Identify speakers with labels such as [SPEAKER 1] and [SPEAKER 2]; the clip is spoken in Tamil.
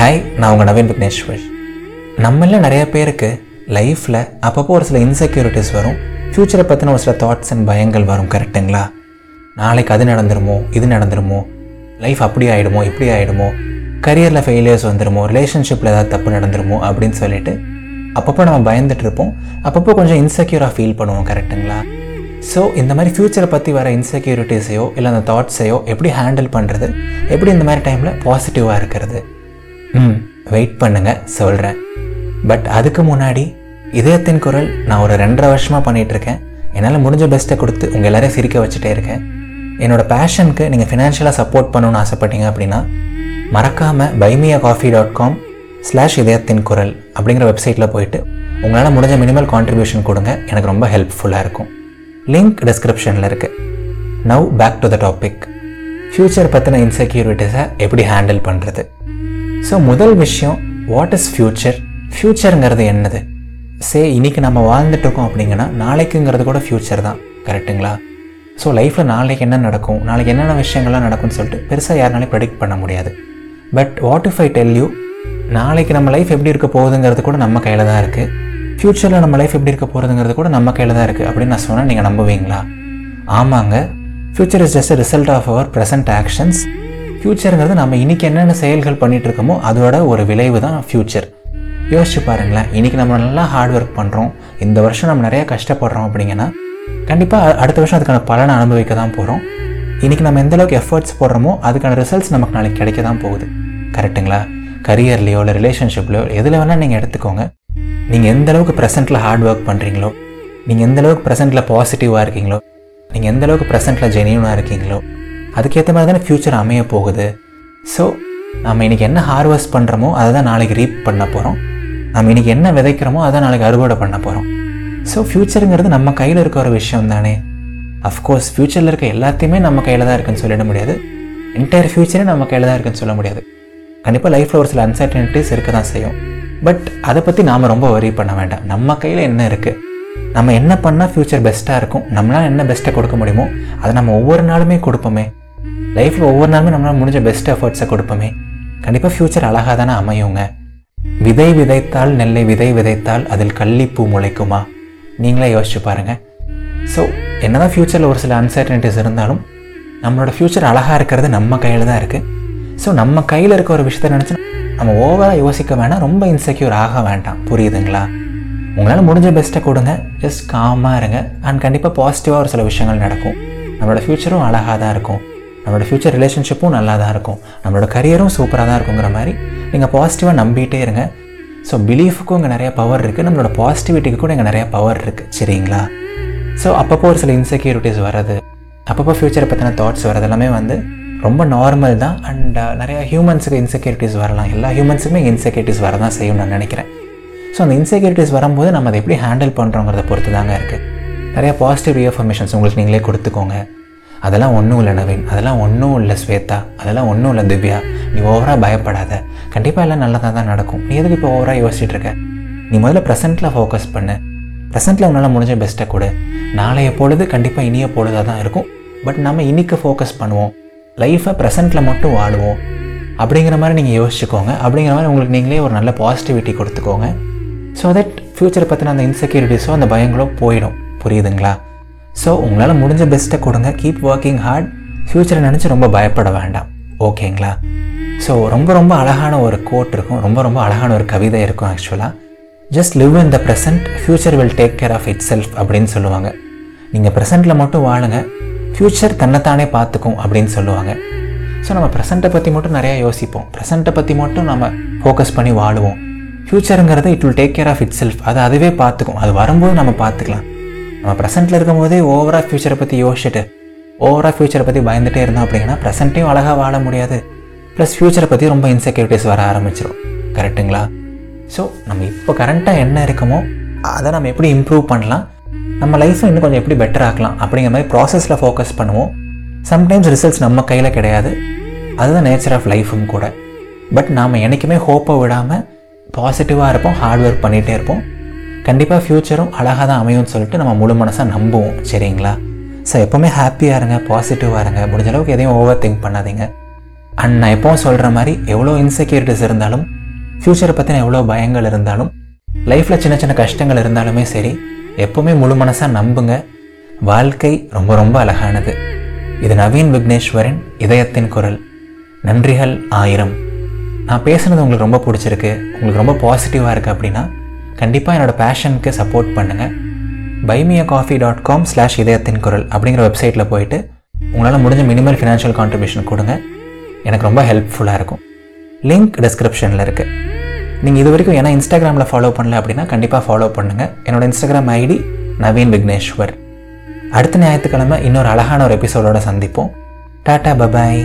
[SPEAKER 1] ஹாய் நான் உங்கள் நவீன் விக்னேஸ்வர். நம்மள நிறைய பேருக்கு லைஃப்பில் அப்பப்போ ஒரு சில இன்செக்யூரிட்டிஸ் வரும். ஃப்யூச்சரை பற்றின ஒரு சில தாட்ஸ் அண்ட் பயங்கள் வரும் கரெக்டுங்களா நாளைக்கு அது நடந்துருமோ இது நடந்துருமோ? லைஃப் அப்படி ஆகிடுமோ இப்படி ஆகிடுமோ கரியரில் ஃபெயிலியர்ஸ் வந்துடுமோ ரிலேஷன்ஷிப்பில் ஏதாவது தப்பு நடந்துருமோ? அப்படின்னு சொல்லிட்டு அப்பப்போ நம்ம பயந்துட்டு இருப்போம். அப்பப்போ கொஞ்சம் இன்செக்யூராக ஃபீல் பண்ணுவோம் கரெக்டுங்களா ஸோ இந்த மாதிரி ஃப்யூச்சரை பற்றி வர இன்செக்யூரிட்டிஸையோ இல்லை அந்த தாட்ஸையோ எப்படி ஹேண்டில் பண்ணுறது எப்படி இந்த மாதிரி டைமில் பாசிட்டிவாக இருக்கிறது? ம். வெயிட் பண்ணுங்க சொல்கிறேன் பட் அதுக்கு முன்னாடி இதயத்தின் குரல் நான் ஒரு ரெண்டரை வருஷமாக பண்ணிகிட்டு இருக்கேன் என்னால் முடிஞ்ச பெஸ்ட்டை கொடுத்து உங்கள் எல்லாரையும் சிரிக்க வச்சுட்டே இருக்கேன். என்னோட பேஷனுக்கு நீங்கள் ஃபினான்ஷியலாக சப்போர்ட் பண்ணணும்னு ஆசைப்பட்டீங்க அப்படின்னா மறக்காமல் buy me a coffee dot com slash இதயத்தின் குரல் அப்படிங்கிற வெப்சைட்டில் போயிட்டு உங்களால் முடிஞ்ச மினிமல் கான்ட்ரிபியூஷன் கொடுங்க. எனக்கு ரொம்ப ஹெல்ப்ஃபுல்லாக இருக்கும். லிங்க் டிஸ்கிரிப்ஷனில் இருக்குது now back to the topic future பற்றின இன்செக்யூரிட்டிஸை எப்படி ஹேண்டில் பண்ணுறது ஸோ முதல் விஷயம் வாட் இஸ் ஃப்யூச்சர் ஃப்யூச்சருங்கிறது என்னது? சே இன்னைக்கு நம்ம வாழ்ந்துட்டு இருக்கோம் அப்படிங்கன்னா நாளைக்குங்கிறது கூட ஃப்யூச்சர் தான். கரெக்ட்டுங்களா ஸோ லைஃப்பில் நாளைக்கு என்ன நடக்கும்? நாளைக்கு என்னென்ன விஷயங்கள்லாம் நடக்கும்னு சொல்லிட்டு பெருசாக யாருனாலையும் ப்ரெடிக்ட் பண்ண முடியாது. But what if I tell you நாளைக்கு நம்ம லைஃப் எப்படி இருக்க போகுதுங்கிறது கூட நம்ம கையில் தான் இருக்குது ஃப்யூச்சரில் நம்ம லைஃப் எப்படி இருக்க போகிறதுங்கிறது கூட நம்ம கையில் தான் இருக்குது அப்படின்னு நான் சொன்னால் நீங்கள் நம்புவீங்களா? ஆமாங்க. Future is just result of our present actions ஃப்யூச்சருங்கிறது நம்ம இன்னைக்கு என்னென்ன செயல்கள் பண்ணிகிட்ருக்கோமோ இருக்கோமோ அதோட ஒரு விளைவு தான் ஃப்யூச்சர் யோசிச்சு பாருங்களேன் இன்றைக்கி நம்ம நல்லா ஹார்ட் ஒர்க் பண்ணுறோம் இந்த வருஷம் நம்ம நிறையா கஷ்டப்படுறோம் அப்படிங்கன்னா கண்டிப்பாக அடுத்த வருஷம் அதுக்கான பலனை அனுபவிக்க தான் போகிறோம் இன்றைக்கி நம்ம எந்த அளவுக்கு எஃபர்ட்ஸ் போடுறோமோ அதுக்கான ரிசல்ட்ஸ் நமக்கு நாளைக்கு கிடைக்க தான் போகுது. கரெக்ட்டுங்களா கரியர்லையோ இல்லை ரிலேஷன்ஷிப்லையோ எதில் வேணால் நீங்கள் எடுத்துக்கோங்க. நீங்கள் எந்த அளவுக்கு ப்ரெசென்ட்டில் ஹார்ட் ஒர்க் பண்ணுறீங்களோ நீங்கள் எந்த அளவுக்கு ப்ரெசென்ட்டில் பாசிட்டிவாக இருக்கீங்களோ நீங்கள் எந்த அளவுக்கு ப்ரெசென்ட்டில் ஜெனியூனாக இருக்கீங்களோ அதுக்கேற்ற மாதிரி தானே ஃப்யூச்சர் அமைய போகுது. ஸோ நம்ம இன்றைக்கி என்ன ஹார்வெஸ்ட் பண்ணுறோமோ அதை தான் நாளைக்கு ரீப் பண்ண போகிறோம் நம்ம இன்றைக்கி என்ன விதைக்கிறோமோ அதை நாளைக்கு அறுவடை பண்ண போகிறோம் ஸோ ஃப்யூச்சருங்கிறது நம்ம கையில் இருக்க ஒரு விஷயம் தானே. அஃப்கோர்ஸ் ஃப்யூச்சரில் இருக்க எல்லாத்தையுமே நம்ம கையில் தான் இருக்குன்னு சொல்லிட முடியாது. என்டையர் ஃப்யூச்சரே நம்ம கையில் தான் இருக்குன்னு சொல்ல முடியாது. கண்டிப்பாக லைஃப்பில் ஒரு சில அன்சர்டனிட்டிஸ் இருக்க தான் செய்யும். பட் அதை பற்றி நாம் ரொம்ப வரி பண்ண வேண்டாம். நம்ம கையில் என்ன இருக்குது நம்ம என்ன பண்ணால் ஃப்யூச்சர் பெஸ்ட்டாக இருக்கும்? நம்மளால் என்ன பெஸ்ட்டை கொடுக்க முடியுமோ அதை நம்ம ஒவ்வொரு நாளுமே கொடுப்போமே. லைஃப்பில் ஒவ்வொரு நாளுமே நம்மளால் முடிஞ்ச பெஸ்ட் எஃபர்ட்ஸை கொடுப்போமே. கண்டிப்பாக ஃப்யூச்சர் அழகாக தானே அமையுங்க. விதை விதைத்தால் நெல்லை விதை விதைத்தால் அதில் கள்ளிப்பூ முளைக்குமா? நீங்களே யோசிச்சு பாருங்கள் ஸோ என்ன தான் ஃப்யூச்சரில் ஒரு சில அன்சர்டனிட்டிஸ் இருந்தாலும் நம்மளோட ஃப்யூச்சர் அழகாக இருக்கிறது நம்ம கையில் தான் இருக்குது ஸோ நம்ம கையில் இருக்க ஒரு விஷயத்த நினச்சி நம்ம ஓவராக யோசிக்க வேணாம் ரொம்ப இன்செக்யூர் ஆக வேண்டாம். புரியுதுங்களா? உங்களால் முடிஞ்ச பெஸ்ட்டை கொடுங்க. ஜஸ்ட் காமாக இருங்க. அண்ட் கண்டிப்பாக பாசிட்டிவாக ஒரு சில விஷயங்கள் நடக்கும். நம்மளோட ஃப்யூச்சரும் அழகாக தான் இருக்கும். நம்மளோட ஃப்யூச்சர் ரிலேஷன்ஷிப்பும் நல்லா தான் இருக்கும். நம்மளோட கரியரும் சூப்பராக தான் இருக்குங்கிற மாதிரி நீங்கள் பாசிட்டிவாக நம்பிகிட்டே இருங்க. ஸோ பிலீஃபுக்கும் இங்கே நிறைய பவர் இருக்குது நம்மளோட பாசிட்டிவிட்டிக்கு கூட இங்கே நிறைய பவர் இருக்குது சரிங்களா? ஸோ அப்பப்போ ஒரு சில இன்செக்யூரிட்டிஸ் வர்றது அப்பப்போ ஃப்யூச்சரை பற்றின தாட்ஸ் வர்றது எல்லாமே வந்து ரொம்ப நார்மல் தான். அண்ட் நிறையா ஹியூமன்ஸுக்கு இன்செக்யூரிட்டிஸ் வரலாம். எல்லா ஹியூமன்ஸுக்குமே இன்செக்யூரிட்டிஸ் வர தான் செய்யும் நான் நினைக்கிறேன். ஸோ அந்த இன்செக்யூரிட்டிஸ் வரும்போது நம்ம அதை எப்படி ஹேண்டில் பண்ணுறோங்கிறத பொறுத்து தாங்க இருக்குது நிறையா பாசிட்டிவ் ரீஅஃபர்மேஷன்ஸ் உங்களுக்கு நீங்களே கொடுத்துக்கோங்க. அதெல்லாம் ஒன்றும் இல்லை நவீன். அதெல்லாம் ஒன்றும் இல்லை ஸ்வேதா. அதெல்லாம் ஒன்றும் இல்லை திவ்யா. நீ ஓவராக பயப்படாத. கண்டிப்பாக எல்லாம் நல்லதாக தான் நடக்கும். நீ எதுக்கு இப்போ ஓவராக யோசிச்சுட்டு இருக்க? நீ முதல்ல ப்ரெசென்ட்டில் ஃபோக்கஸ் பண்ணு. ப்ரெசென்ட்டில் உன்னால் முடிஞ்ச பெஸ்ட்டை கொடு. நாளைய பொழுது கண்டிப்பாக இனிய பொழுதாக தான் இருக்கும். பட் நம்ம இன்னைக்கு ஃபோக்கஸ் பண்ணுவோம். லைஃப்பை ப்ரெசென்ட்டில் மட்டும் வாழுவோம். அப்படிங்கிற மாதிரி நீங்கள் யோசிச்சுக்கோங்க. அப்படிங்கிற மாதிரி உங்களுக்கு நீங்களே ஒரு நல்ல பாசிட்டிவிட்டி கொடுத்துக்கோங்க. ஸோ தட் ஃப்யூச்சரை பற்றின அந்த இன்செக்யூரிட்டிஸோ அந்த பயங்களோ போயிடும். புரியுதுங்களா? ஸோ உங்களால் முடிஞ்ச பெஸ்ட்டை கொடுங்க. கீப் ஒர்க்கிங் ஹார்ட் ஃப்யூச்சரை நினச்சி ரொம்ப பயப்பட வேண்டாம். ஓகேங்களா ஸோ ரொம்ப ரொம்ப அழகான ஒரு கோட் இருக்கும். ரொம்ப ரொம்ப அழகான ஒரு கவிதை இருக்கும் ஆக்சுவலாக just live in the present future will take care of itself அப்படின்னு சொல்லுவாங்க. நீங்கள் ப்ரெசென்ட்டில் மட்டும் வாழுங்க. ஃப்யூச்சர் தன்னைத்தானே பார்த்துக்கும் அப்படின்னு சொல்லுவாங்க. ஸோ நம்ம ப்ரெசண்ட்டை பற்றி மட்டும் நிறையா யோசிப்போம். ப்ரெசண்ட்டை பற்றி மட்டும் நம்ம ஃபோக்கஸ் பண்ணி வாழுவோம். ஃப்யூச்சருங்கிறது it will take care of itself அது அதுவே பார்த்துக்கும். அது வரும்போது நம்ம பார்த்துக்கலாம். நம்ம ப்ரெசென்ட்டில் இருக்கும் போதே ஓவராக ஃப்யூச்சரை பற்றி யோசிச்சுட்டு ஓவராக ஃப்யூச்சரை பற்றி பயந்துகிட்டே இருந்தோம் அப்படின்னா ப்ரெசென்ட்டையும் அழகாக வாழ முடியாது. ப்ளஸ் ஃப்யூச்சரை பற்றி ரொம்ப இன்செக்யூரிட்டிஸ் வர ஆரம்பிச்சிடும் கரெக்டுங்களா ஸோ நம்ம இப்போ கரண்ட்டாக என்ன இருக்குமோ அதை நம்ம எப்படி இம்ப்ரூவ் பண்ணலாம் நம்ம லைஃப்பை இன்னும் கொஞ்சம் எப்படி பெட்டர் ஆக்கலாம் அப்படிங்கிற மாதிரி ப்ராசஸில் ஃபோக்கஸ் பண்ணுவோம். சம்டைம்ஸ் ரிசல்ட்ஸ் நம்ம கையில் கிடையாது. அதுதான் நேச்சர் ஆஃப் லைஃபும் கூட. பட் நாம் என்றைக்குமே ஹோப்பை விடாமல் பாசிட்டிவாக இருப்போம் ஹார்ட் ஒர்க் பண்ணிகிட்டே இருப்போம். கண்டிப்பாக ஃப்யூச்சரும் அழகாக தான் அமையும்னு சொல்லிட்டு நம்ம முழு மனசாக நம்புவோம். சரிங்களா? ஸோ எப்போவுமே ஹாப்பியாக இருங்க பாசிட்டிவாக இருங்க. முடிஞ்ச அளவுக்கு எதையும் ஓவர் திங்க் பண்ணாதீங்க. அண்ட் நான் எப்பவும் சொல்கிற மாதிரி எவ்வளோ இன்செக்யூரிட்டிஸ் இருந்தாலும் ஃப்யூச்சரை பற்றின எவ்வளோ பயங்கள் இருந்தாலும் லைஃப்பில் சின்ன சின்ன கஷ்டங்கள் இருந்தாலுமே சரி எப்போவுமே முழு மனசாக நம்புங்க. வாழ்க்கை ரொம்ப ரொம்ப அழகானது. இது நவீன் விக்னேஸ்வரின் இதயத்தின் குரல். நன்றிகள் ஆயிரம். நான் பேசுனது உங்களுக்கு ரொம்ப பிடிச்சிருக்கு. உங்களுக்கு ரொம்ப பாசிட்டிவாக இருக்குது அப்படின்னா கண்டிப்பாக என்னோட பேஷனுக்கு சப்போர்ட் பண்ணுங்கள் buy me a coffee dot com slash இதயத்தின் குரல் அப்படிங்கிற வெப்சைட்டில் போயிட்டு உங்களால் முடிஞ்ச மினிமல் ஃபினான்ஷியல் கான்ட்ரிபியூஷன் கொடுங்க. எனக்கு ரொம்ப ஹெல்ப்ஃபுல்லாக இருக்கும். லிங்க் டிஸ்கிரிப்ஷனில் இருக்குது நீங்கள் இது வரைக்கும் ஏன்னா இன்ஸ்டாகிராமில் ஃபாலோ பண்ணல அப்படின்னா கண்டிப்பாக ஃபாலோ பண்ணுங்கள் என்னோட இன்ஸ்டாகிராம் ஐடி நவீன் விக்னேஸ்வர் அடுத்த ஞாயிற்றுக்கிழமை இன்னொரு அழகான ஒரு எபிசோடோட சந்திப்போம். Tata bye bye